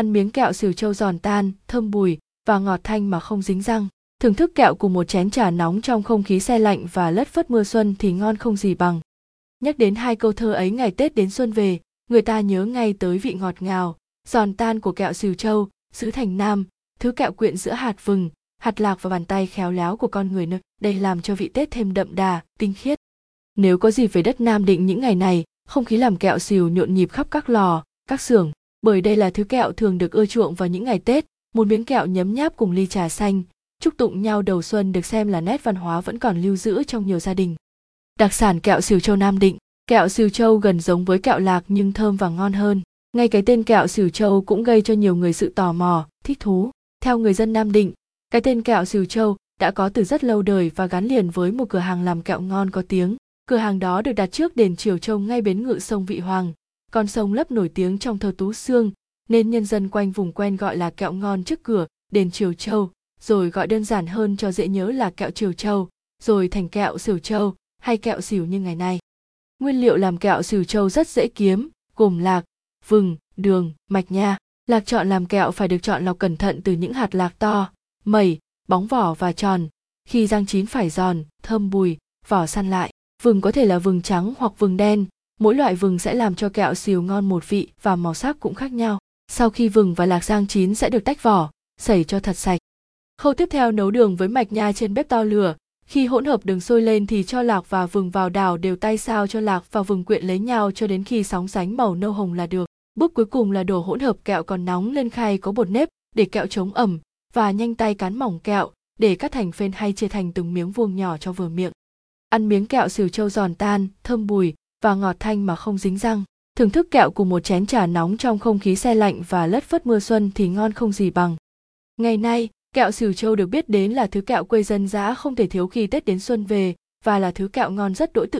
ăn miếng kẹo xỉu châu giòn tan, thơm bùi, và ngọt thanh mà không dính răng. Thưởng thức kẹo cùng một chén trà nóng trong không khí xe lạnh và lất phất mưa xuân thì ngon không gì bằng. Nhắc đến hai câu thơ ấy ngày tết đến xuân về, người ta nhớ ngay tới vị ngọt ngào, giòn tan của kẹo xỉu châu sứ thành nam, thứ kẹo quyện giữa hạt vừng, hạt lạc và bàn tay khéo léo của con người nơi, đây làm cho vị tết thêm đậm đà, tinh khiết. Nếu có gì về đất nam định những ngày này, không khí làm kẹo xỉu nhộn nhịp khắp các lò, các xưởng bởi đây là thứ kẹo thường được ưa chuộng vào những ngày tết, một miếng kẹo nhấm nháp cùng ly trà xanh, chúc tụng nhau đầu xuân được xem là nét văn hóa vẫn còn lưu giữ trong nhiều gia đình. Đặc sản kẹo xỉu châu nam định, kẹo xỉu châu gần giống với kẹo lạc nhưng thơm và ngon hơn. Ngay cái tên kẹo xỉu châu cũng gây cho nhiều người sự tò mò, thích thú. Theo người dân nam định, cái tên kẹo xỉu châu đã có từ rất lâu đời và gắn liền với một cửa hàng làm kẹo ngon có tiếng. Cửa hàng đó được đặt trước đền triều châu ngay bến ngự sông vị hoàng con sông lấp nổi tiếng trong thơ tú xương nên nhân dân quanh vùng quen gọi là kẹo ngon trước cửa, đền triều châu, rồi gọi đơn giản hơn cho dễ nhớ là kẹo triều châu, rồi thành kẹo xỉu châu hay kẹo xỉu như ngày nay. Nguyên liệu làm kẹo xỉu châu rất dễ kiếm, gồm lạc, vừng, đường, mạch nha. Lạc chọn làm kẹo phải được chọn lọc cẩn thận từ những hạt lạc to mẩy bóng vỏ và tròn. Khi rang chín phải giòn, thơm bùi, vỏ săn lại. Vừng có thể là vừng trắng hoặc vừng đen mỗi loại vừng sẽ làm cho kẹo xìu ngon một vị và màu sắc cũng khác nhau. Sau khi vừng và lạc rang chín sẽ được tách vỏ sẩy cho thật sạch. Khâu tiếp theo nấu đường với mạch nha trên bếp to lửa. Khi hỗn hợp đường sôi lên thì cho lạc và vừng vào đảo đều tay sao cho lạc và vừng quyện lấy nhau cho đến khi sóng sánh màu nâu hồng là được. Bước cuối cùng là đổ hỗn hợp kẹo còn nóng lên khay có bột nếp để kẹo chống ẩm và nhanh tay cán mỏng kẹo để cắt thành phên hay chia thành từng miếng vuông nhỏ cho vừa miệng. Ăn miếng kẹo xỉu châu giòn tan, thơm bùi và ngọt thanh mà không dính răng. Thưởng thức kẹo cùng một chén trà nóng trong không khí xe lạnh và lất phất mưa xuân thì ngon không gì bằng. Ngày nay, kẹo xỉu châu được biết đến là thứ kẹo quê dân dã không thể thiếu khi tết đến xuân về và là thứ kẹo ngon rất đỗi tự